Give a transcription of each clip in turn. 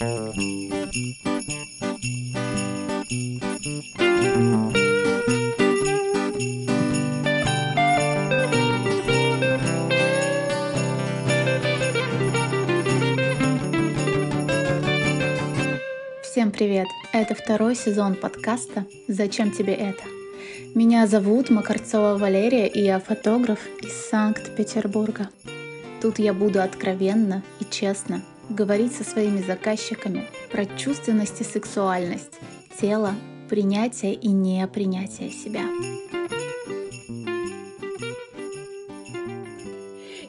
Всем привет! Это второй сезон подкаста «Зачем тебе это?». Меня зовут Макарцова Валерия, и я фотограф из Санкт-Петербурга. Тут я буду откровенно и честно говорить со своими заказчиками про чувственность и сексуальность, тело, принятие и непринятие себя.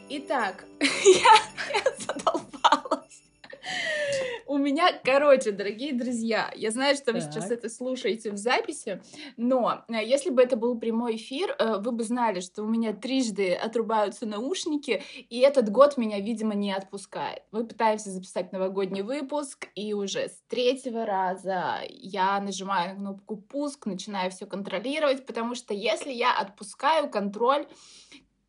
Итак, я, короче, дорогие друзья, я знаю, что вы Так. сейчас это слушаете в записи, но э, если бы это был прямой эфир, э, вы бы знали, что у меня трижды отрубаются наушники, и этот год меня, видимо, не отпускает. Мы пытаемся записать новогодний выпуск, и уже с третьего раза я нажимаю на кнопку «Пуск», начинаю все контролировать, потому что если я отпускаю контроль,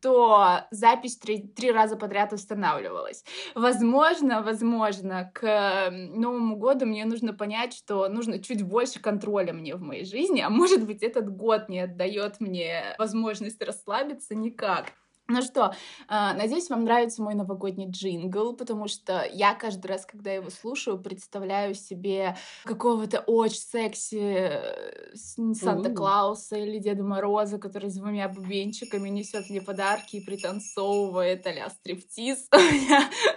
то запись три, три раза подряд устанавливалась. Возможно, возможно, к Новому году мне нужно понять, что нужно чуть больше контроля мне в моей жизни, а может быть, этот год не отдает мне возможность расслабиться никак. Ну что, а, надеюсь, вам нравится мой новогодний джингл, потому что я каждый раз, когда его слушаю, представляю себе какого-то очень секси э, Санта-Клауса или Деда Мороза, который с двумя бубенчиками несет мне подарки и пританцовывает а-ля стриптиз.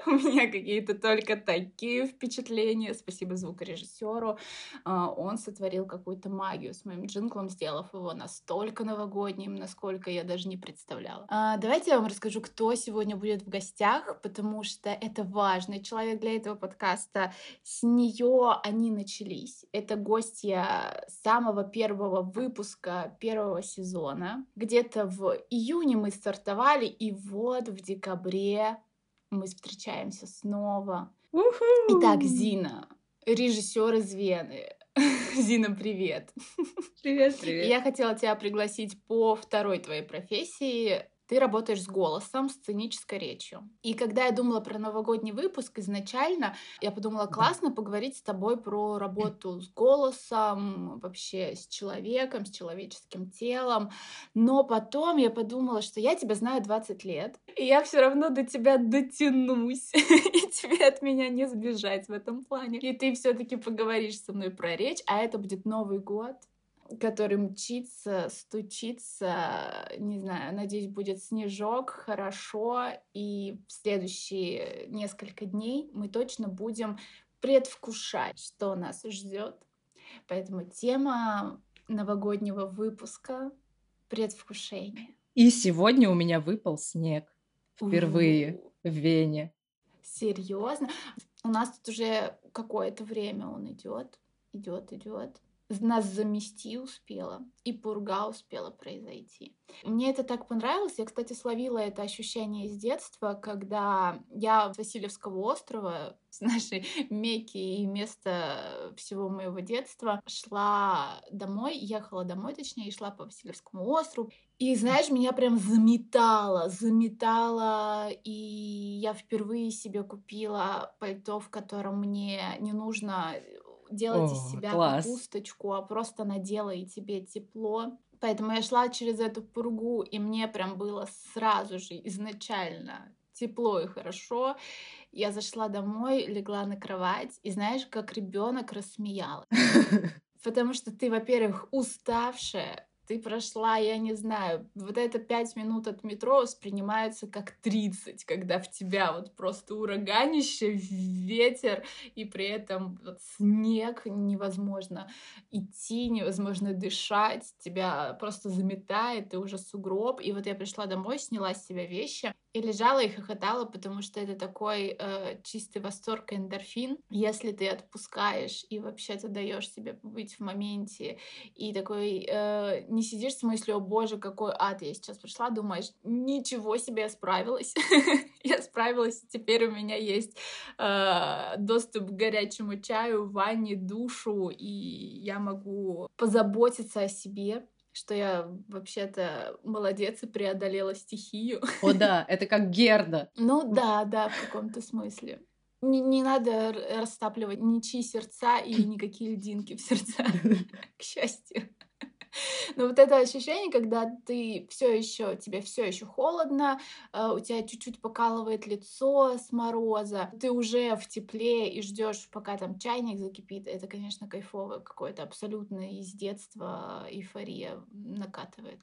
У меня, меня какие-то только такие впечатления. Спасибо звукорежиссеру. А, Он сотворил какую-то магию с моим джинглом, сделав его настолько новогодним, насколько я даже не представляла. А, Давайте я вам расскажу, кто сегодня будет в гостях, потому что это важный человек для этого подкаста. С нее они начались. Это гостья самого первого выпуска первого сезона. Где-то в июне мы стартовали, и вот в декабре мы встречаемся снова. Итак, Зина, режиссер из Вены. Зина, привет. Привет, привет. Я хотела тебя пригласить по второй твоей профессии. Ты работаешь с голосом, сценической речью. И когда я думала про новогодний выпуск изначально, я подумала, классно поговорить с тобой про работу с голосом, вообще с человеком, с человеческим телом. Но потом я подумала, что я тебя знаю 20 лет, и я все равно до тебя дотянусь, и тебе от меня не сбежать в этом плане. И ты все-таки поговоришь со мной про речь, а это будет Новый год который мчится, стучится, не знаю, надеюсь, будет снежок, хорошо, и в следующие несколько дней мы точно будем предвкушать, что нас ждет. Поэтому тема новогоднего выпуска — предвкушение. И сегодня у меня выпал снег. Впервые в Вене. Серьезно? У нас тут уже какое-то время он идет, идет, идет. Нас замести успела, и пурга успела произойти. Мне это так понравилось. Я, кстати, словила это ощущение из детства, когда я с Васильевского острова, с нашей Мекки и места всего моего детства, шла домой, ехала домой, точнее, и шла по Васильевскому острову. И, знаешь, меня прям заметало, заметало, и я впервые себе купила пальто, в котором мне не нужно делать из О, себя класс. капусточку, а просто надела и тебе тепло. Поэтому я шла через эту пургу, и мне прям было сразу же изначально тепло и хорошо. Я зашла домой, легла на кровать, и знаешь, как ребенок рассмеялась. Потому что ты, во-первых, уставшая, ты прошла, я не знаю, вот это пять минут от метро воспринимается как 30, когда в тебя вот просто ураганище, ветер, и при этом вот снег, невозможно идти, невозможно дышать, тебя просто заметает, ты уже сугроб. И вот я пришла домой, сняла с себя вещи и лежала и хохотала, потому что это такой э, чистый восторг и эндорфин. Если ты отпускаешь и вообще-то даешь себе побыть в моменте, и такой э, не сидишь с мыслью, о боже, какой ад я сейчас пришла, думаешь, ничего себе, я справилась. Я справилась, теперь у меня есть э, доступ к горячему чаю, ванне, душу, и я могу позаботиться о себе, что я вообще-то молодец и преодолела стихию. О да, это как Герда. Ну да, да, в каком-то смысле. Не, не надо растапливать ничьи сердца и никакие льдинки в сердца, к счастью. Но вот это ощущение, когда ты все еще, тебе все еще холодно, э, у тебя чуть-чуть покалывает лицо с мороза, ты уже в тепле и ждешь, пока там чайник закипит, это, конечно, кайфово какое-то абсолютно из детства эйфория накатывает.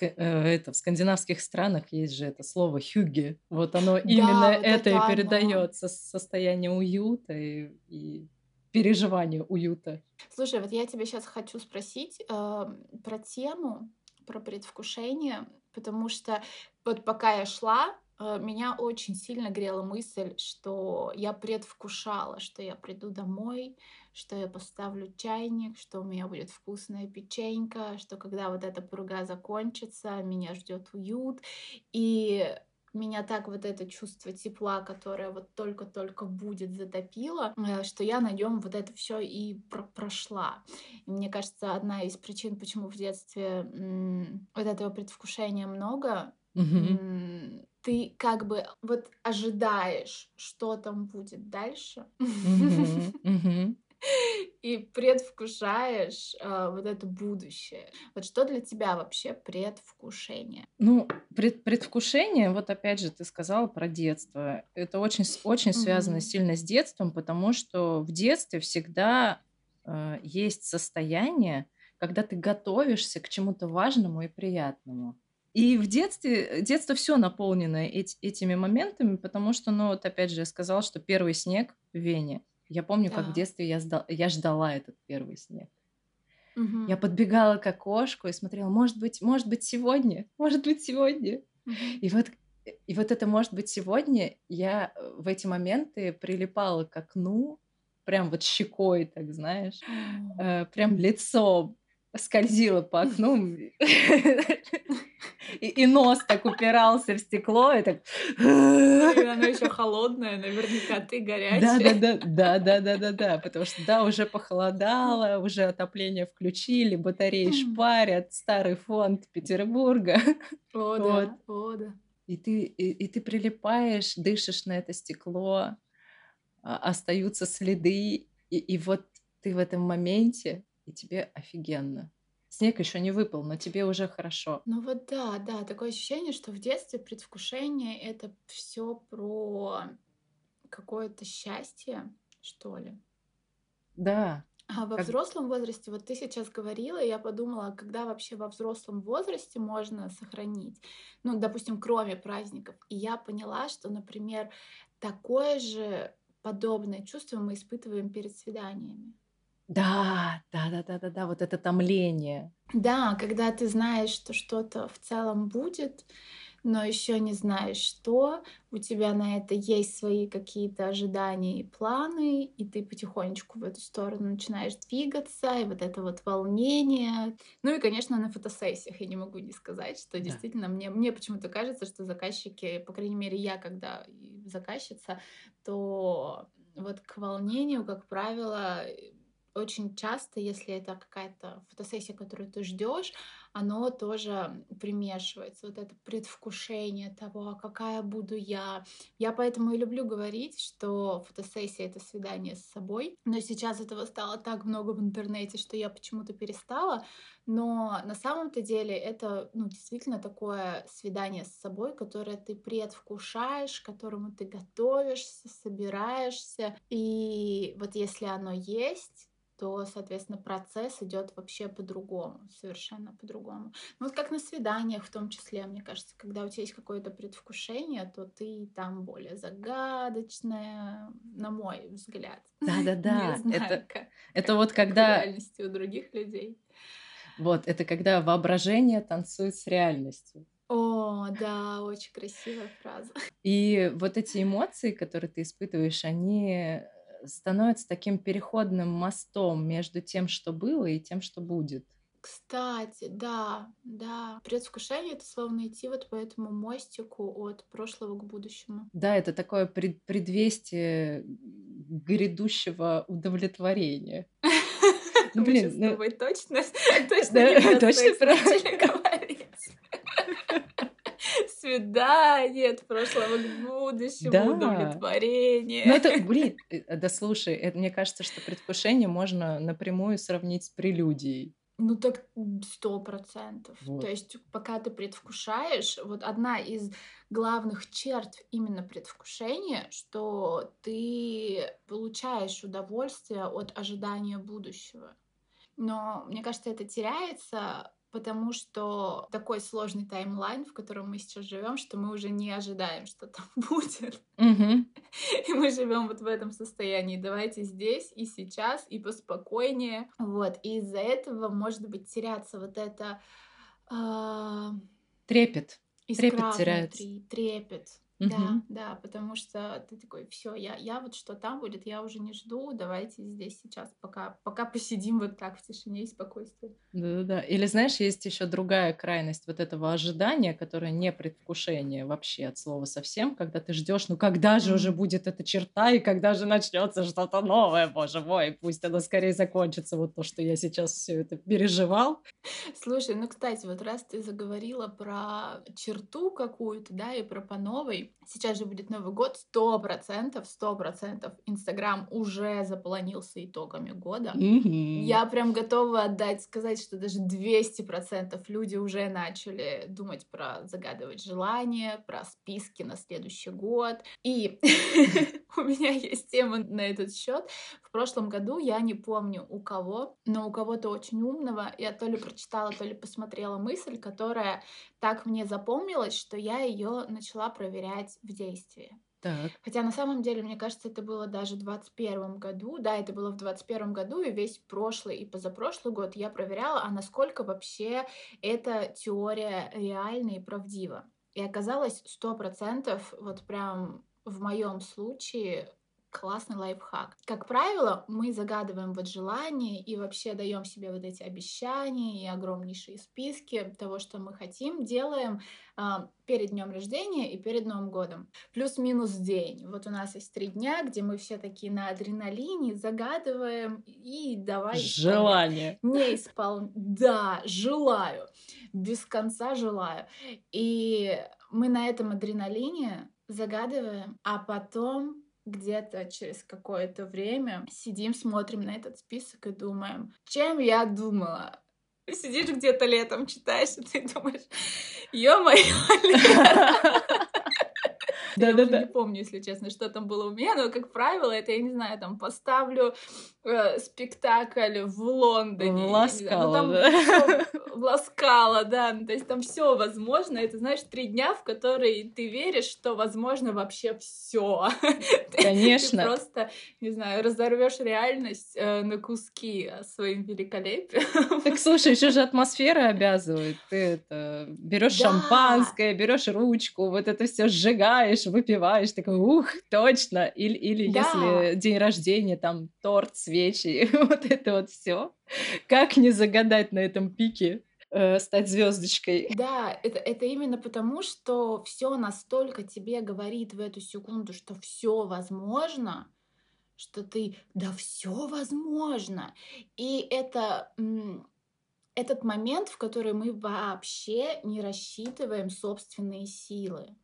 Э, это, в скандинавских странах есть же это слово хюге. Вот оно именно вот это, это и передает состояние уюта и, и переживание уюта. Слушай, вот я тебе сейчас хочу спросить э, про тему, про предвкушение, потому что вот пока я шла, э, меня очень сильно грела мысль, что я предвкушала, что я приду домой, что я поставлю чайник, что у меня будет вкусная печенька, что когда вот эта пурга закончится, меня ждет уют. И меня так вот это чувство тепла, которое вот только-только будет, затопило, э, что я на нем вот это все и про прошла. И мне кажется, одна из причин, почему в детстве вот этого предвкушения много, mm-hmm. ты как бы вот ожидаешь, что там будет дальше. Mm-hmm. Mm-hmm и предвкушаешь э, вот это будущее. Вот что для тебя вообще предвкушение? Ну, пред, предвкушение, вот опять же, ты сказала про детство. Это очень, очень mm-hmm. связано сильно с детством, потому что в детстве всегда э, есть состояние, когда ты готовишься к чему-то важному и приятному. И в детстве, детство все наполнено эти, этими моментами, потому что, ну вот опять же, я сказала, что первый снег в Вене – я помню, как в детстве я, сдал, я ждала этот первый снег. Угу. Я подбегала к окошку и смотрела, может быть, может быть сегодня, может быть сегодня. Угу. И вот и вот это может быть сегодня, я э, в эти моменты прилипала к окну, прям вот щекой, так знаешь, э, прям лицом скользила по окну. и, и нос так упирался в стекло, и так... И оно еще холодное, наверняка ты горячая. Да, да, да, да, да, да, да, да, потому что да, уже похолодало, уже отопление включили, батареи шпарят, старый фонд Петербурга. О, да, о, да. И ты, и, и ты прилипаешь, дышишь на это стекло, а, остаются следы, и, и вот ты в этом моменте, и тебе офигенно снег еще не выпал, но тебе уже хорошо. Ну вот да, да, такое ощущение, что в детстве предвкушение это все про какое-то счастье, что ли. Да. А во как... взрослом возрасте, вот ты сейчас говорила, я подумала, когда вообще во взрослом возрасте можно сохранить, ну, допустим, кроме праздников. И я поняла, что, например, такое же подобное чувство мы испытываем перед свиданиями. Да, да, да, да, да, да, вот это томление. Да, когда ты знаешь, что что-то в целом будет, но еще не знаешь, что, у тебя на это есть свои какие-то ожидания и планы, и ты потихонечку в эту сторону начинаешь двигаться, и вот это вот волнение. Ну и, конечно, на фотосессиях я не могу не сказать, что да. действительно мне, мне почему-то кажется, что заказчики, по крайней мере, я когда заказчица, то вот к волнению, как правило, очень часто, если это какая-то фотосессия, которую ты ждешь, оно тоже примешивается. Вот это предвкушение того, а какая буду я. Я поэтому и люблю говорить, что фотосессия — это свидание с собой. Но сейчас этого стало так много в интернете, что я почему-то перестала. Но на самом-то деле это ну, действительно такое свидание с собой, которое ты предвкушаешь, к которому ты готовишься, собираешься. И вот если оно есть, то, соответственно, процесс идет вообще по-другому, совершенно по-другому. Ну, вот как на свиданиях в том числе, мне кажется, когда у тебя есть какое-то предвкушение, то ты там более загадочная, на мой взгляд. Да-да-да. Это, как, это вот когда... реальности у других людей. Вот, это когда воображение танцует с реальностью. О, да, очень красивая фраза. И вот эти эмоции, которые ты испытываешь, они становится таким переходным мостом между тем, что было, и тем, что будет. Кстати, да, да. Предвкушение — это словно идти вот по этому мостику от прошлого к будущему. Да, это такое пред предвестие грядущего удовлетворения. Ну, блин, ну... точно, точно, точно говорить. Свидание от прошлого к будущему, Да. удовлетворение. Ну это, блин, э, да слушай, это, мне кажется, что предвкушение можно напрямую сравнить с прелюдией. Ну так сто процентов. Вот. То есть пока ты предвкушаешь, вот одна из главных черт именно предвкушения, что ты получаешь удовольствие от ожидания будущего. Но мне кажется, это теряется, потому что такой сложный таймлайн, в котором мы сейчас живем, что мы уже не ожидаем, что там будет. Мгм. И мы живем вот в этом состоянии. Давайте здесь и сейчас, и поспокойнее. Вот. И из-за этого, может быть, теряться вот это а, Трепет. искра Трепет теряется. внутри, трепет. Да, да, потому что ты такой, все, я, я вот что там будет, я уже не жду, давайте здесь сейчас, пока, пока посидим вот так в тишине и спокойствии. Да-да-да. Или знаешь, есть еще другая крайность вот этого ожидания, которое не предвкушение вообще от слова совсем, когда ты ждешь, ну когда же уже Мгм. будет эта черта и когда же начнется что-то новое, боже мой, пусть оно скорее закончится, вот то, что я сейчас все это переживал. Слушай, ну, кстати, вот раз ты заговорила про черту какую-то, да, и про по новой, сейчас же будет Новый год, сто процентов, сто процентов Инстаграм уже заполонился итогами года. Мгм. Я прям готова отдать, сказать, что даже 200% люди уже начали думать про загадывать желания, про списки на следующий год. И у меня есть тема на этот счет. В прошлом году я не помню у кого, но у кого-то очень умного я то ли прочитала, то ли посмотрела мысль, которая так мне запомнилась, что я ее начала проверять в действии. Так. Хотя на самом деле, мне кажется, это было даже в 2021 году. Да, это было в 2021 году, и весь прошлый и позапрошлый год я проверяла, а насколько вообще эта теория реальна и правдива. И оказалось, сто процентов, вот прям в моем случае, классный лайфхак. Как правило, мы загадываем вот желания и вообще даем себе вот эти обещания и огромнейшие списки того, что мы хотим, делаем а, перед днем рождения и перед Новым годом. Плюс-минус день. Вот у нас есть три дня, где мы все такие на адреналине загадываем и давай. Желание. Не испол... Да, желаю. Без конца желаю. И мы на этом адреналине загадываем, а потом где-то через какое-то время сидим, смотрим на этот список и думаем, чем я думала? Сидишь где-то летом, читаешь, и ты думаешь, ё-моё, Лера!» Я уже Да-да-да. не помню, если честно, что там было у меня, но, как правило, это, я не знаю, там, поставлю э, спектакль в Лондоне. В ну, Ласкало, там да. в Ласкало, да, ну, то есть там все возможно, это, знаешь, три дня, в которые ты веришь, что возможно вообще все. Ты Конечно. просто, не знаю, разорвешь реальность э, на куски своим великолепием. Так слушай, еще же атмосфера обязывает. Ты это берешь Да. шампанское, берешь ручку, вот это все сжигаешь, выпиваешь, такой, ух, точно. Или, или Да. если день рождения, там торт, свечи, вот это вот все. Как не загадать на этом пике э, стать звездочкой? Да, это, это именно потому, что все настолько тебе говорит в эту секунду, что все возможно, что ты, да, все возможно. И это этот момент, в который мы вообще не рассчитываем собственные силы.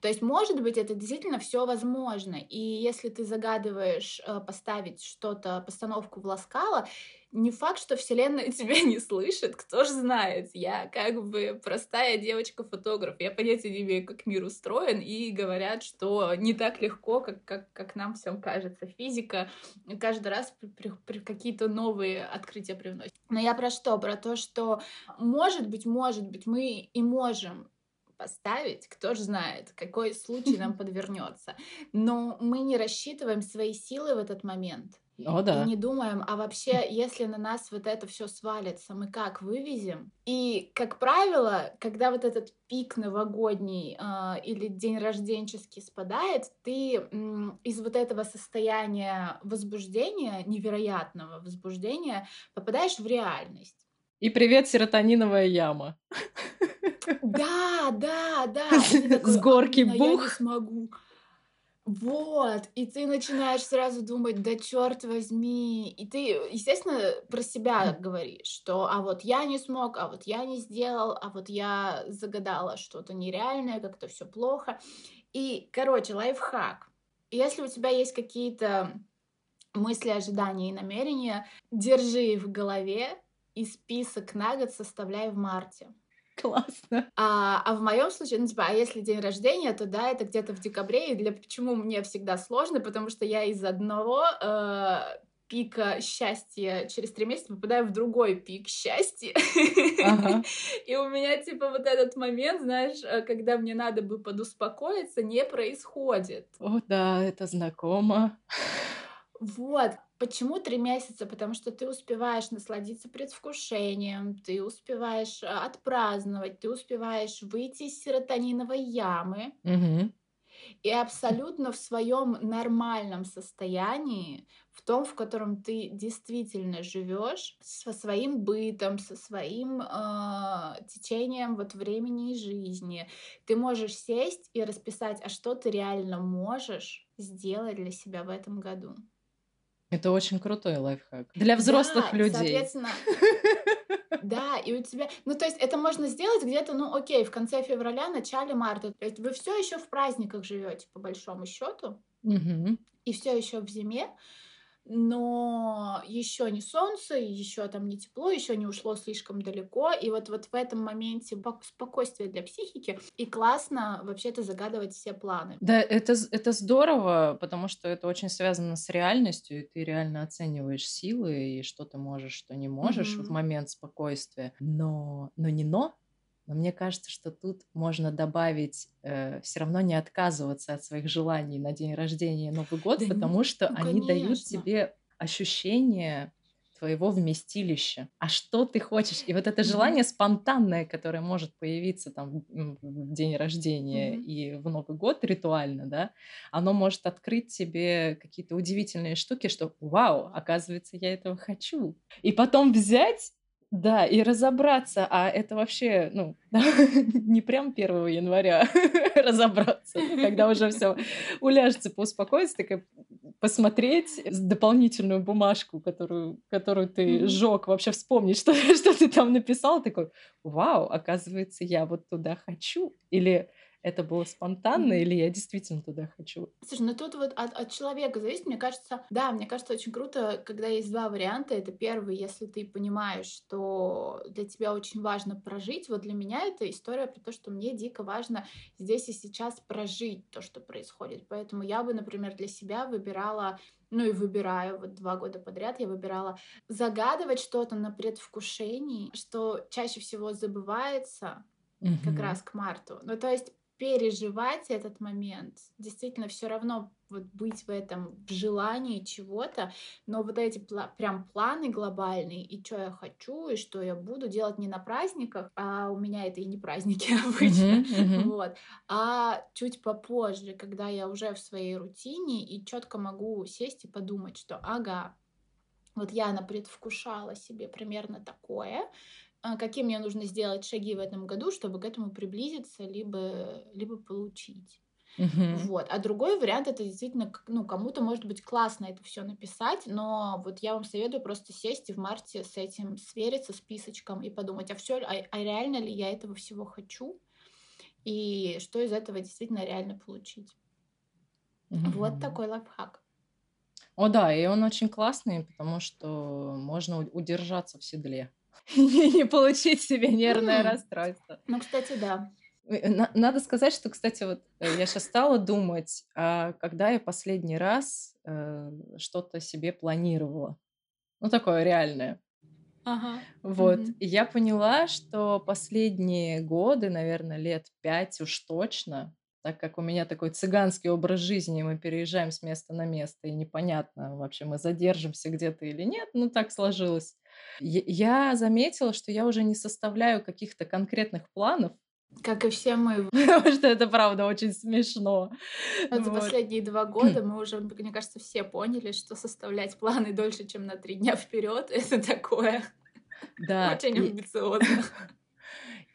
То есть, может быть, это действительно все возможно. И если ты загадываешь э, поставить что-то, постановку в Ласкало, не факт, что Вселенная тебя не слышит, кто же знает. Я как бы простая девочка-фотограф. Я понятия не имею, как мир устроен, и говорят, что не так легко, как, как, как нам всем кажется. Физика каждый раз при- при- при- какие-то новые открытия привносит. Но я про что? Про то, что может быть, может быть, мы и можем поставить, кто же знает, какой случай нам подвернется. Но мы не рассчитываем свои силы в этот момент. О, И да. не думаем, а вообще, если на нас вот это все свалится, мы как вывезем? И, как правило, когда вот этот пик новогодний а, или день рожденческий спадает, ты м, из вот этого состояния возбуждения, невероятного возбуждения, попадаешь в реальность. И привет, серотониновая яма. Да, да, да. С- горки «Амина, я не бух». смогу. Вот, и ты начинаешь сразу думать, да черт возьми, и ты, естественно, про себя говоришь, что а вот я не смог, а вот я не сделал, а вот я загадала что-то нереальное, как-то все плохо. И, короче, лайфхак. Если у тебя есть какие-то мысли, ожидания и намерения, держи их в голове и список на год составляй в марте. Классно. А, а в моем случае, ну, типа, а если день рождения, то да, это где-то в декабре. И для почему мне всегда сложно? Потому что я из одного э, пика счастья через три месяца попадаю в другой пик счастья. Ага. И у меня, типа, вот этот момент, знаешь, э, когда мне надо бы подуспокоиться, не происходит. О, да, это знакомо. Вот. Почему три месяца? Потому что ты успеваешь насладиться предвкушением, ты успеваешь а, отпраздновать, ты успеваешь выйти из серотониновой ямы. Угу. И абсолютно в своем нормальном состоянии, в том, в котором ты действительно живешь, со своим бытом, со своим э, течением вот времени и жизни, ты можешь сесть и расписать, а что ты реально можешь сделать для себя в этом году. Это очень крутой лайфхак. Для взрослых да, людей. Соответственно, да, и у тебя, ну то есть это можно сделать где-то, ну окей, в конце февраля, начале марта. То есть вы все еще в праздниках живете по большому счету, угу. и все еще в зиме но еще не солнце, еще там не тепло, еще не ушло слишком далеко. И вот, вот в этом моменте спокойствие для психики. И классно вообще-то загадывать все планы. Да, это, это здорово, потому что это очень связано с реальностью, и ты реально оцениваешь силы, и что ты можешь, что не можешь mm-hmm. в момент спокойствия. Но, но не но, но мне кажется, что тут можно добавить э, все равно не отказываться от своих желаний на день рождения и Новый год, да потому что ну, они конечно. дают тебе ощущение твоего вместилища. А что ты хочешь? И вот это желание спонтанное, которое может появиться там в день рождения mm-hmm. и в Новый год ритуально, да, оно может открыть тебе какие-то удивительные штуки, что вау, оказывается, я этого хочу. И потом взять да, и разобраться, а это вообще, ну, не прям 1 января разобраться, когда уже все уляжется, поуспокоиться, такая посмотреть дополнительную бумажку, которую, которую ты сжег, вообще вспомнить, что, что ты там написал, такой, вау, оказывается, я вот туда хочу. Или это было спонтанно или я действительно туда хочу. Слушай, ну тут вот от, от человека зависит, мне кажется, да, мне кажется очень круто, когда есть два варианта. Это первый, если ты понимаешь, что для тебя очень важно прожить. Вот для меня это история про то, что мне дико важно здесь и сейчас прожить то, что происходит. Поэтому я бы, например, для себя выбирала ну и выбираю, вот два года подряд я выбирала загадывать что-то на предвкушении, что чаще всего забывается, угу. как раз к марту. Ну, то есть переживать этот момент, действительно все равно вот быть в этом в желании чего-то, но вот эти пла- прям планы глобальные, и что я хочу, и что я буду делать не на праздниках, а у меня это и не праздники обычно, uh-huh, uh-huh. вот, а чуть попозже, когда я уже в своей рутине и четко могу сесть и подумать, что ага, вот я напредвкушала себе примерно такое, какие мне нужно сделать шаги в этом году, чтобы к этому приблизиться, либо, либо получить. Uh-huh. Вот. А другой вариант это действительно, ну, кому-то может быть классно это все написать, но вот я вам советую просто сесть и в марте с этим свериться списочком и подумать, а все, а, а реально ли я этого всего хочу, и что из этого действительно реально получить. Uh-huh. Вот такой лайфхак. О да, и он очень классный, потому что можно удержаться в седле. не получить себе нервное расстройство. Ну, кстати, да. Э, надо сказать, что, кстати, вот э, я сейчас стала думать, а когда я последний раз э, что-то себе планировала. Ну, такое реальное. Ага. Вот. Угу. И я поняла, что последние годы, наверное, лет пять уж точно, так как у меня такой цыганский образ жизни, мы переезжаем с места на место, и непонятно вообще, мы задержимся где-то или нет, ну так сложилось. Я заметила, что я уже не составляю каких-то конкретных планов, как и все мы. Потому что это правда очень смешно. Вот за последние два года мы уже, мне кажется, все поняли, что составлять планы дольше, чем на три дня вперед, это такое да, очень амбициозно.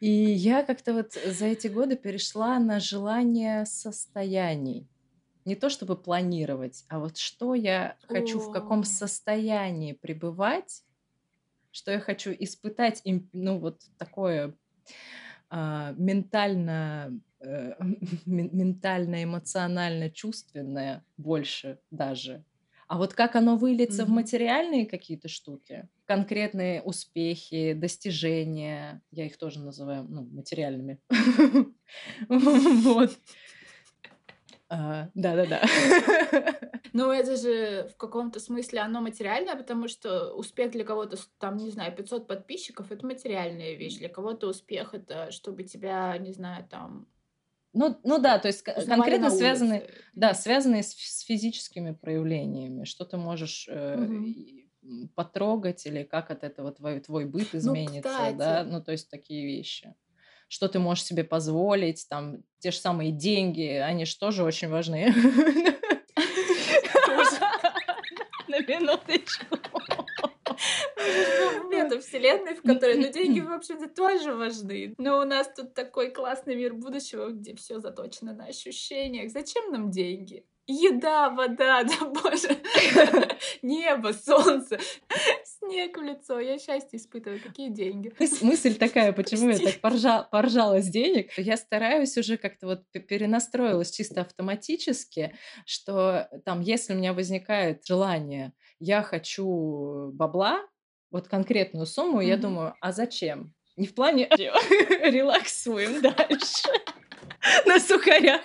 И я как-то вот за эти годы перешла на желание состояний. не то чтобы планировать, а вот что я хочу, в каком состоянии пребывать, что я хочу испытать, ну вот такое а, ментально, э, мен- ментально, эмоционально, чувственное больше даже. А вот как оно выльется в Мгм. материальные какие-то штуки, конкретные успехи, достижения, я их тоже называю ну, материальными. Вот. А, Да-да-да. Ну, это же в каком-то смысле оно материальное, потому что успех для кого-то, там, не знаю, 500 подписчиков, это материальная вещь. Для кого-то успех это чтобы тебя, не знаю, там, Ну, ну да, то есть узнавали конкретно связаны, да, связанные с, с физическими проявлениями, что ты можешь э, Мгм. Потрогать или как от этого твой, твой быт Ну, изменится, да, кстати, ну то есть такие вещи. Что ты можешь себе позволить, там, те же самые деньги, они же тоже очень важны. На минуточку. же живем в которой, ну, деньги, в общем-то, тоже важны. Но у нас тут такой классный мир будущего, где все заточено на ощущениях. Зачем нам деньги? Еда, вода, да боже, небо, солнце, снег в лицо. Я счастье испытываю. Какие деньги? Мыс- Мысль такая, почему я так поржа- поржала с денег, я стараюсь уже как-то вот пе- перенастроилась чисто автоматически, что там, если у меня возникает желание, я хочу бабла, вот конкретную сумму, я думаю, а зачем? Не в плане релаксуем дальше на сухарях.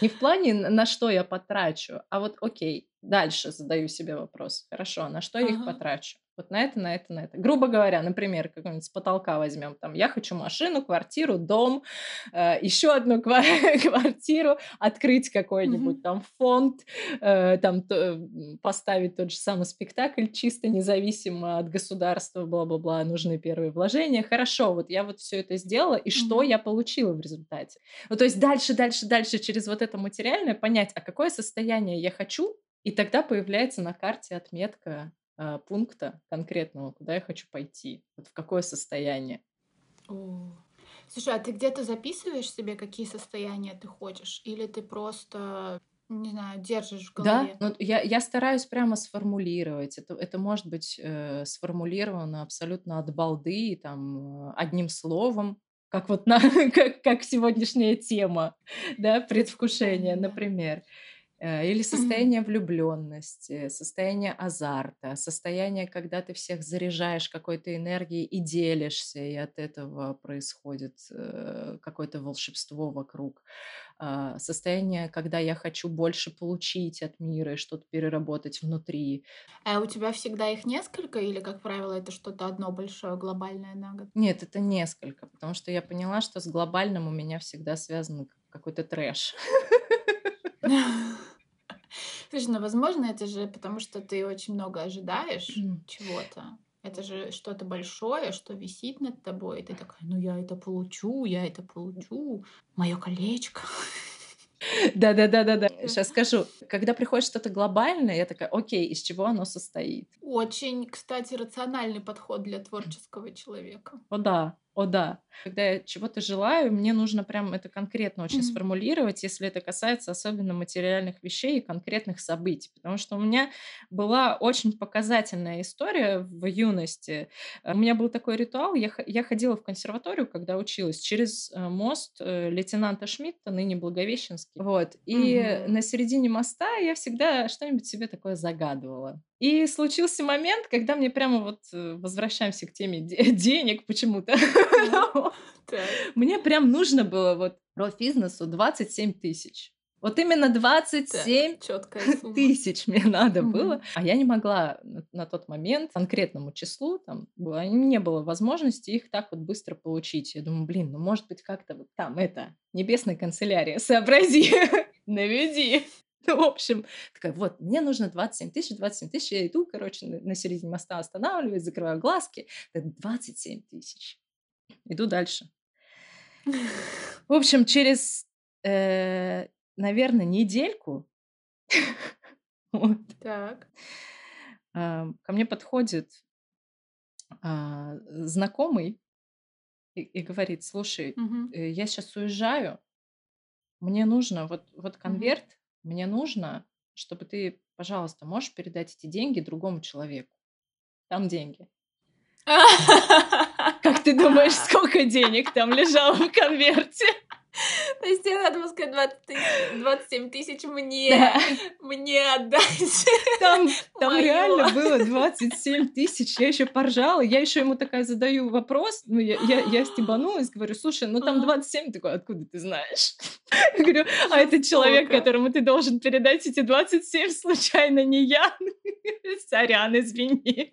Не в плане на что я потрачу, а вот окей, дальше задаю себе вопрос. Хорошо, на что я их Ага. потрачу? Вот на это, на это, на это. Грубо говоря, например, какой-нибудь с потолка возьмем. Там, я хочу машину, квартиру, дом, еще одну ква- квартиру, открыть какой-нибудь Мгм. там фонд, э, там то- поставить тот же самый спектакль чисто независимо от государства, бла-бла-бла, нужны первые вложения. Хорошо, вот я вот все это сделала, и что Мгм. я получила в результате? Ну, то есть дальше, дальше, дальше через вот это материальное понять, а какое состояние я хочу, и тогда появляется на карте отметка а, пункта конкретного, куда я хочу пойти, вот в какое состояние. О. Слушай, а ты где-то записываешь себе, какие состояния ты хочешь? Или ты просто, не знаю, держишь в Да, голове? ну, я, я стараюсь прямо сформулировать. Это, это может быть э, сформулировано абсолютно от балды, там, э, одним словом, как вот на, как, как сегодняшняя тема, да, предвкушение, да. например. Э, Или состояние влюбленности, состояние азарта, состояние, когда ты всех заряжаешь какой-то энергией и делишься, и от этого происходит э, какое-то волшебство вокруг. А, Состояние, когда я хочу больше получить от мира и что-то переработать внутри. А у тебя всегда их несколько, или, как правило, это что-то одно большое, глобальное на год? Нет, это несколько, потому что я поняла, что с глобальным у меня всегда связан какой-то трэш. Слушай, ну, возможно, это же потому, что ты очень много ожидаешь Мгм. чего-то. Это же что-то большое, что висит над тобой, и ты такая, ну я это получу, я это получу, мое колечко. Да-да-да-да-да. Сейчас скажу. Когда приходит что-то глобальное, я такая, окей, из чего оно состоит? Очень, кстати, рациональный подход для творческого человека. О да, о да. Когда я чего-то желаю, мне нужно прям это конкретно очень Мгм. сформулировать, если это касается особенно материальных вещей и конкретных событий. Потому что у меня была очень показательная история в юности. Э, У меня был такой ритуал. Я, я ходила в консерваторию, когда училась, через э, мост э, лейтенанта Шмидта, ныне Благовещенский. Вот. И Мгм. на середине моста я всегда что-нибудь себе такое загадывала. И случился момент, когда мне прямо вот э, возвращаемся к теме де- денег почему-то. Мне прям нужно было вот профизнесу 27 тысяч. Вот именно 27 Четкая сумма. тысяч мне надо было, а я не могла на, на тот момент конкретному числу, там, было- не было возможности их так вот быстро получить. Я думаю, блин, ну может быть как-то вот там это, небесная канцелярия, сообрази, наведи. В общем, такая, вот, мне нужно 27 тысяч, 27 тысяч, я иду, короче, на, середине моста останавливаюсь, закрываю глазки, это 27 тысяч. Иду дальше. В общем, через, наверное, недельку вот, Так. а, ко мне подходит а, знакомый и, и говорит, слушай, э, я сейчас уезжаю, мне нужно вот, вот конверт, мне нужно, чтобы ты, пожалуйста, можешь передать эти деньги другому человеку. Там деньги. Как ты думаешь, сколько денег там лежало в конверте? То есть тебе надо было сказать 20 тысяч, 27 тысяч мне, да. мне отдать. Там, там реально было 27 тысяч. Я еще поржала. Я еще ему такая задаю вопрос. Ну, я, я, я стебанулась, говорю, слушай, ну там 27. Такой, откуда ты знаешь? Я говорю, а это человек, которому ты должен передать эти 27, случайно не я. Сорян, извини.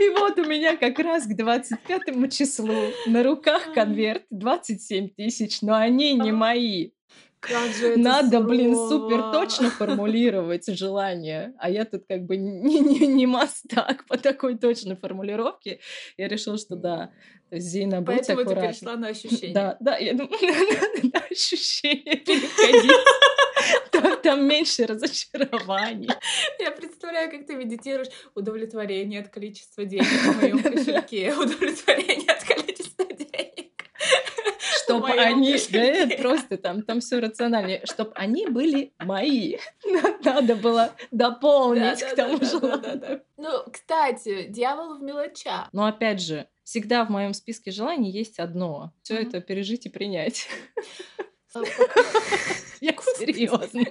И вот у меня как раз к 25 числу на руках конверт 27 тысяч, но они не мои. Как же это Надо, сурово. блин, супер точно формулировать желание. А я тут как бы не, не, не мастак по такой точной формулировке. Я решила, что да. То есть, Зина, будь Поэтому ты аккуратна. перешла на ощущение. Да, да, я думаю, на ощущение переходить. Там, там меньше разочарований. Я представляю, как ты медитируешь удовлетворение от количества денег в моем кошельке, удовлетворение от количества. Чтобы они, да, просто там, там все рациональнее, чтобы они были мои. Надо было дополнить к тому желанию. Да-да-да-да-да. Ну, кстати, дьявол в мелочах. Но опять же, всегда в моем списке желаний есть одно. Все это пережить и принять. Я серьезно.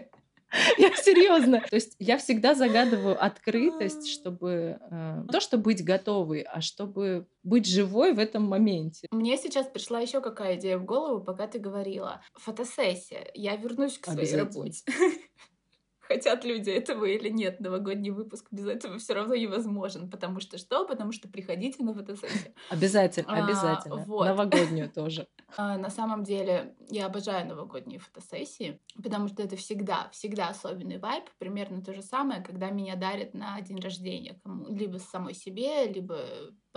Я серьезно. То есть я всегда загадываю открытость, чтобы э, то, чтобы быть готовой, а чтобы быть живой в этом моменте. Мне сейчас пришла еще какая идея в голову, пока ты говорила. Фотосессия. Я вернусь к своей работе. Хотят люди этого или нет, новогодний выпуск без этого все равно невозможен. Потому что что? Потому что приходите на фотосессию. Обязательно, А, обязательно. вот. Новогоднюю тоже. А, На самом деле, я обожаю новогодние фотосессии, потому что это всегда, всегда особенный вайб. Примерно то же самое, когда меня дарят на день рождения. Кому, либо самой себе, либо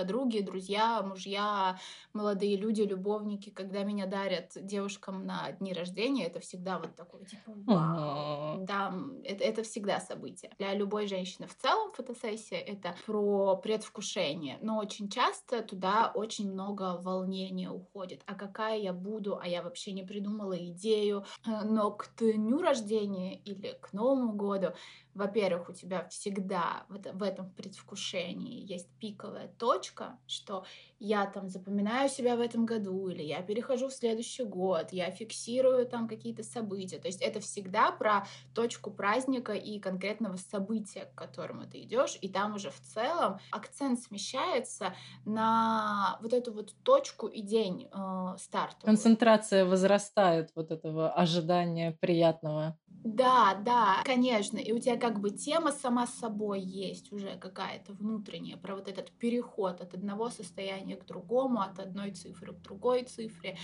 подруги, друзья, мужья, молодые люди, любовники. Когда меня дарят девушкам на дни рождения, это всегда вот такой, типа, вау. Да, это, это всегда событие. Для любой женщины в целом фотосессия — это про предвкушение. Но очень часто туда очень много волнения уходит. А какая я буду? А я вообще не придумала идею. Э, Но к дню рождения или к Новому году во-первых, у тебя всегда в это- в этом предвкушении есть пиковая точка, что я там запоминаю себя в этом году, или я перехожу в следующий год, я фиксирую там какие-то события. То есть это всегда про точку праздника и конкретного события, к которому ты идешь, и там уже в целом акцент смещается на вот эту вот точку и день э, старта. Концентрация возрастает вот этого ожидания приятного. Да, да, конечно. И у тебя как бы тема сама собой есть уже какая-то внутренняя про вот этот переход от одного состояния к другому, от одной цифры к другой цифре.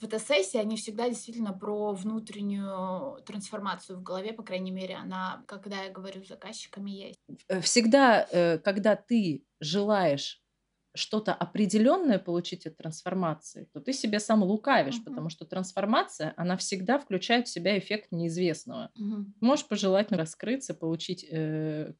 Фотосессии, они всегда действительно про внутреннюю трансформацию в голове, по крайней мере, она, когда я говорю с заказчиками, есть. Э, Всегда, э, когда ты желаешь что-то определенное получить от трансформации, то ты себе сам лукавишь, Мгм. потому что трансформация, она всегда включает в себя эффект неизвестного. Мгм. Можешь пожелать раскрыться, получить э,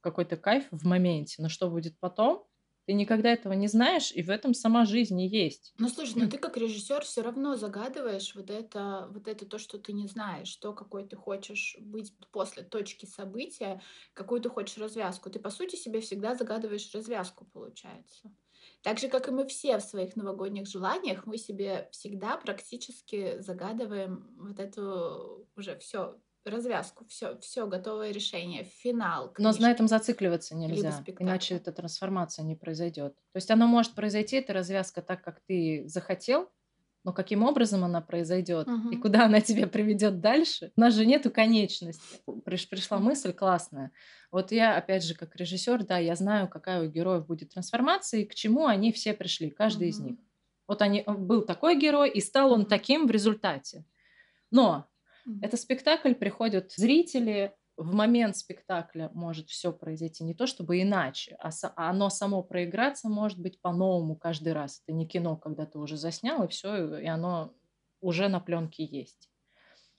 какой-то кайф в моменте, но что будет потом, ты никогда этого не знаешь, и в этом сама жизнь и есть. Ну слушай, ну ты как режиссер все равно загадываешь вот это, вот это то, что ты не знаешь, то, какой ты хочешь быть после точки события, какую ты хочешь развязку. Ты, по сути, себе всегда загадываешь развязку, получается. Так же, как и мы все в своих новогодних желаниях, мы себе всегда практически загадываем вот эту уже все развязку, все, все готовое решение, финал. Но книжки. на этом зацикливаться нельзя, иначе эта трансформация не произойдет. То есть она может произойти, эта развязка, так, как ты захотел, но каким образом она произойдет и Мгм. куда она тебя приведет дальше, у нас же нету конечности. Приш- пришла мысль классная. Вот я, опять же, как режиссер, да, я знаю, какая у героев будет трансформация и к чему они все пришли, каждый из Мгм. них. Вот они, был такой герой, и стал он таким в результате. Но Это спектакль, приходят зрители, в момент спектакля может все произойти не то чтобы иначе, а а оно само проиграться может быть по-новому каждый раз. Это не кино, когда ты уже заснял, и все, и оно уже на пленке есть.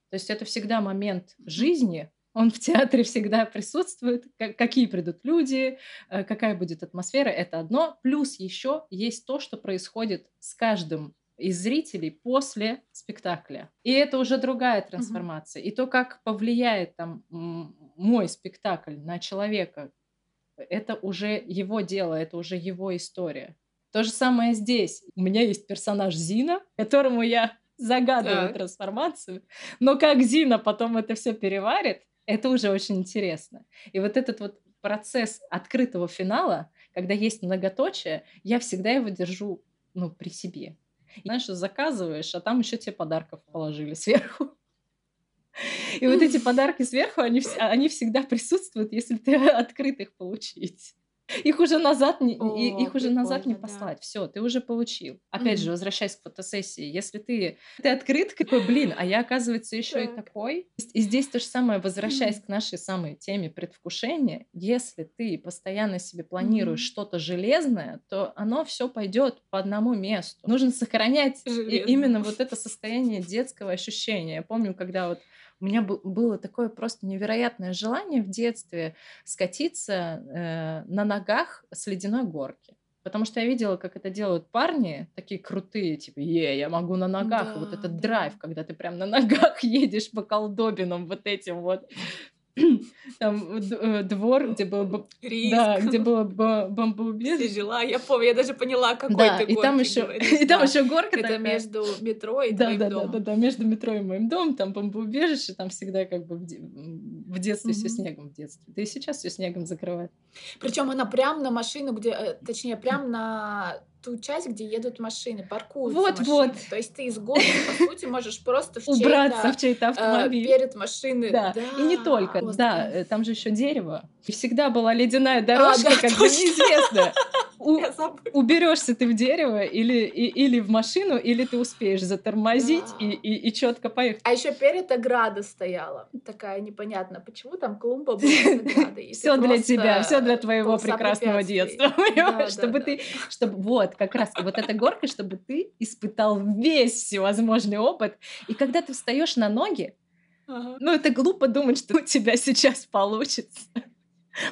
То есть это всегда момент жизни, он в театре всегда присутствует, ка- какие придут люди, э, какая будет атмосфера, это одно. Плюс еще есть то, что происходит с каждым из зрителей после спектакля. И это уже другая трансформация. И то, как повлияет там мой спектакль на человека, это уже его дело, это уже его история. То же самое здесь. У меня есть персонаж Зина, которому я загадываю так. трансформацию, но как Зина потом это все переварит, это уже очень интересно. И вот этот вот процесс открытого финала, когда есть многоточие, я всегда его держу ну, при себе. Знаешь, заказываешь, а там еще тебе подарков положили сверху. И вот эти подарки сверху, они, они всегда присутствуют, если ты открыт их получить. Их уже назад не, О, их уже назад не послать. Да. Все, ты уже получил. Опять mm-hmm. же, возвращаясь к фотосессии, если ты ты открыт, какой блин, а я оказывается еще и такой. И здесь то же самое, возвращаясь mm-hmm. к нашей самой теме предвкушения, если ты постоянно себе планируешь mm-hmm. что-то железное, то оно все пойдет по одному месту. Нужно сохранять именно вот это состояние детского ощущения. Я помню, когда вот у меня было такое просто невероятное желание в детстве скатиться э, на ногах с ледяной горки. Потому что я видела, как это делают парни, такие крутые, типа, е, я могу на ногах. Да, вот этот да. драйв, когда ты прям на ногах едешь по колдобинам вот этим вот там э, двор, где был да, где было бомбоубежище. жила, я помню, я даже поняла, какой да, ты и там еще и там еще горка Это между метро и да, твоим да, домом. Да, да, да, между метро и моим домом, там бомбоубежище, там всегда как бы в, детстве все снегом в детстве. Да и сейчас все снегом закрывает. Причем она прям на машину, где, э, точнее, прям на ту часть, где едут машины, паркуются вот, машины. Вот. То есть ты из города, по сути, можешь просто в убраться в чей-то э, автомобиль перед машиной. Да. да. И не только, Господи. да, э, там же еще дерево. И всегда была ледяная дорожка, а, да, как бы неизвестно. У, уберешься ты в дерево или, и, или в машину, или ты успеешь затормозить да. и, и, и четко поехать. А еще перед ограда стояла. Такая непонятно, почему там клумба была Все для тебя, все для твоего прекрасного детства. чтобы ты, чтобы вот, как раз вот эта горка, чтобы ты испытал весь всевозможный опыт. И когда ты встаешь на ноги, ага. ну это глупо думать, что у тебя сейчас получится.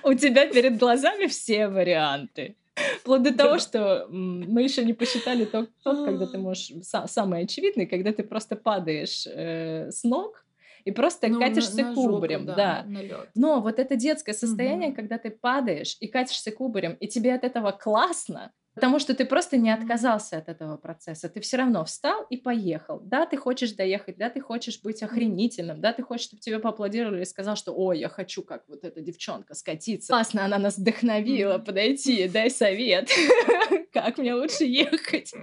У тебя перед глазами все варианты. Вплоть до того, что мы еще не посчитали тот, тот когда ты можешь... Самый очевидный, когда ты просто падаешь э, с ног, и просто ну, катишься на, на кубарем, жопу, да. да. Но вот это детское состояние, угу. когда ты падаешь и катишься кубарем, и тебе от этого классно, Потому что ты просто не отказался от этого процесса. Ты все равно встал и поехал. Да, ты хочешь доехать, да, ты хочешь быть охренительным, да, ты хочешь, чтобы тебе поаплодировали и сказал, что «Ой, я хочу, как вот эта девчонка, скатиться». Классно, она нас вдохновила, подойти, дай совет. Как мне лучше ехать?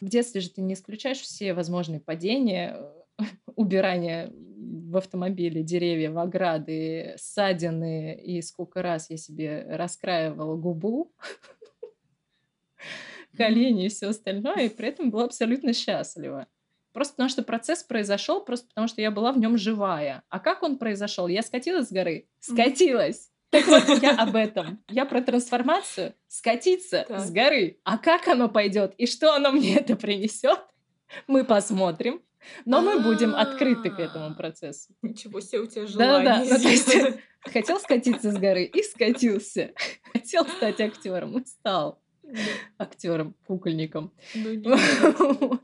В детстве же ты не исключаешь все возможные падения, убирание в автомобиле деревья, в ограды, ссадины, и сколько раз я себе раскраивала губу колени и все остальное, и при этом была абсолютно счастлива. Просто потому что процесс произошел, просто потому что я была в нем живая. А как он произошел? Я скатилась с горы? Скатилась. Так вот, я об этом. Я про трансформацию. Скатиться так. с горы. А как оно пойдет и что оно мне это принесет, мы посмотрим. Но мы будем открыты к этому процессу. Ничего себе у тебя желание. Да, да. Ну, то есть, хотел скатиться с горы и скатился. Хотел стать актером и стал актером, кукольником. Ну,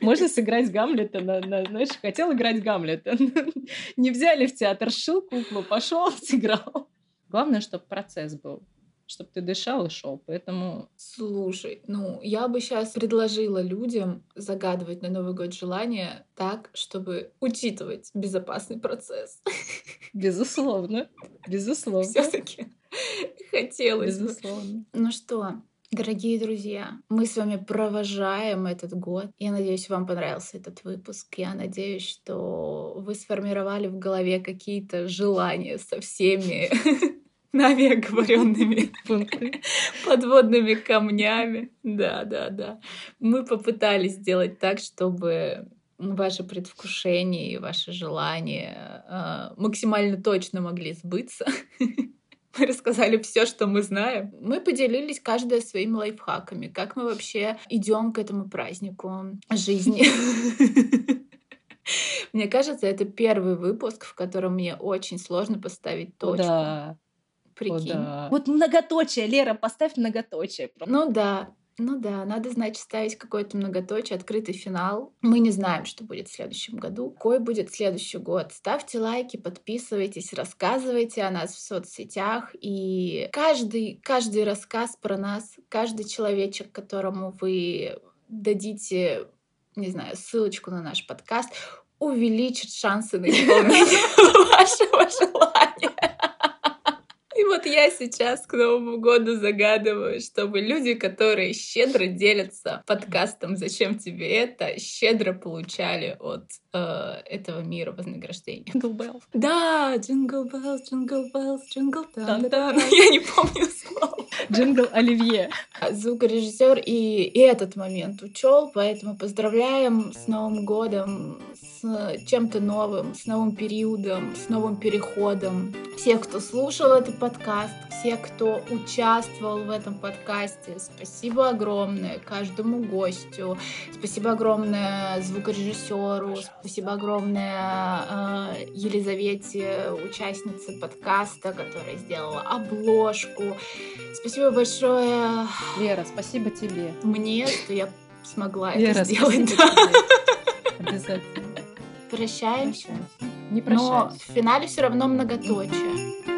Можно сыграть Гамлета, на, на, знаешь, хотел играть Гамлета. Не взяли в театр, шил куклу, пошел, сыграл. Главное, чтобы процесс был чтобы ты дышал и шел. Поэтому... Слушай, ну, я бы сейчас предложила людям загадывать на Новый год желание так, чтобы учитывать безопасный процесс. Безусловно. Безусловно. Все-таки хотелось Безусловно. бы. Ну что, Дорогие друзья, мы с вами провожаем этот год. Я надеюсь, вам понравился этот выпуск. Я надеюсь, что вы сформировали в голове какие-то желания со всеми нами оговоренными подводными камнями. Да, да, да. Мы попытались сделать так, чтобы ваши предвкушения и ваши желания э, максимально точно могли сбыться. Мы рассказали все, что мы знаем. Мы поделились каждая своими лайфхаками, как мы вообще идем к этому празднику жизни. Мне кажется, это первый выпуск, в котором мне очень сложно поставить точку. Да. Прикинь. О, да. Вот многоточие, Лера, поставь многоточие. Ну да. Ну да, надо, значит, ставить какой-то многоточие, открытый финал. Мы не знаем, что будет в следующем году. Какой будет следующий год? Ставьте лайки, подписывайтесь, рассказывайте о нас в соцсетях. И каждый, каждый рассказ про нас, каждый человечек, которому вы дадите, не знаю, ссылочку на наш подкаст, увеличит шансы на исполнение вашего желания. И вот я сейчас к Новому году загадываю, чтобы люди, которые щедро делятся подкастом «Зачем тебе это?», щедро получали от этого мира вознаграждение. Джингл Белл. Да, jingle bells, jingle bells, jingle тан Я не помню слова. Джингл Оливье. Звукорежиссер и, и этот момент учел, поэтому поздравляем с Новым годом, с чем-то новым, с новым периодом, с новым переходом. Всех, кто слушал этот подкаст, все, кто участвовал в этом подкасте, спасибо огромное каждому гостю, спасибо огромное звукорежиссеру, спасибо огромное э, Елизавете, участнице подкаста, которая сделала обложку. Спасибо большое. Вера, спасибо тебе. Мне, что я смогла Вера, это сделать. тебе. Обязательно. Прощаемся. Не Но прощаемся. в финале все равно многоточие.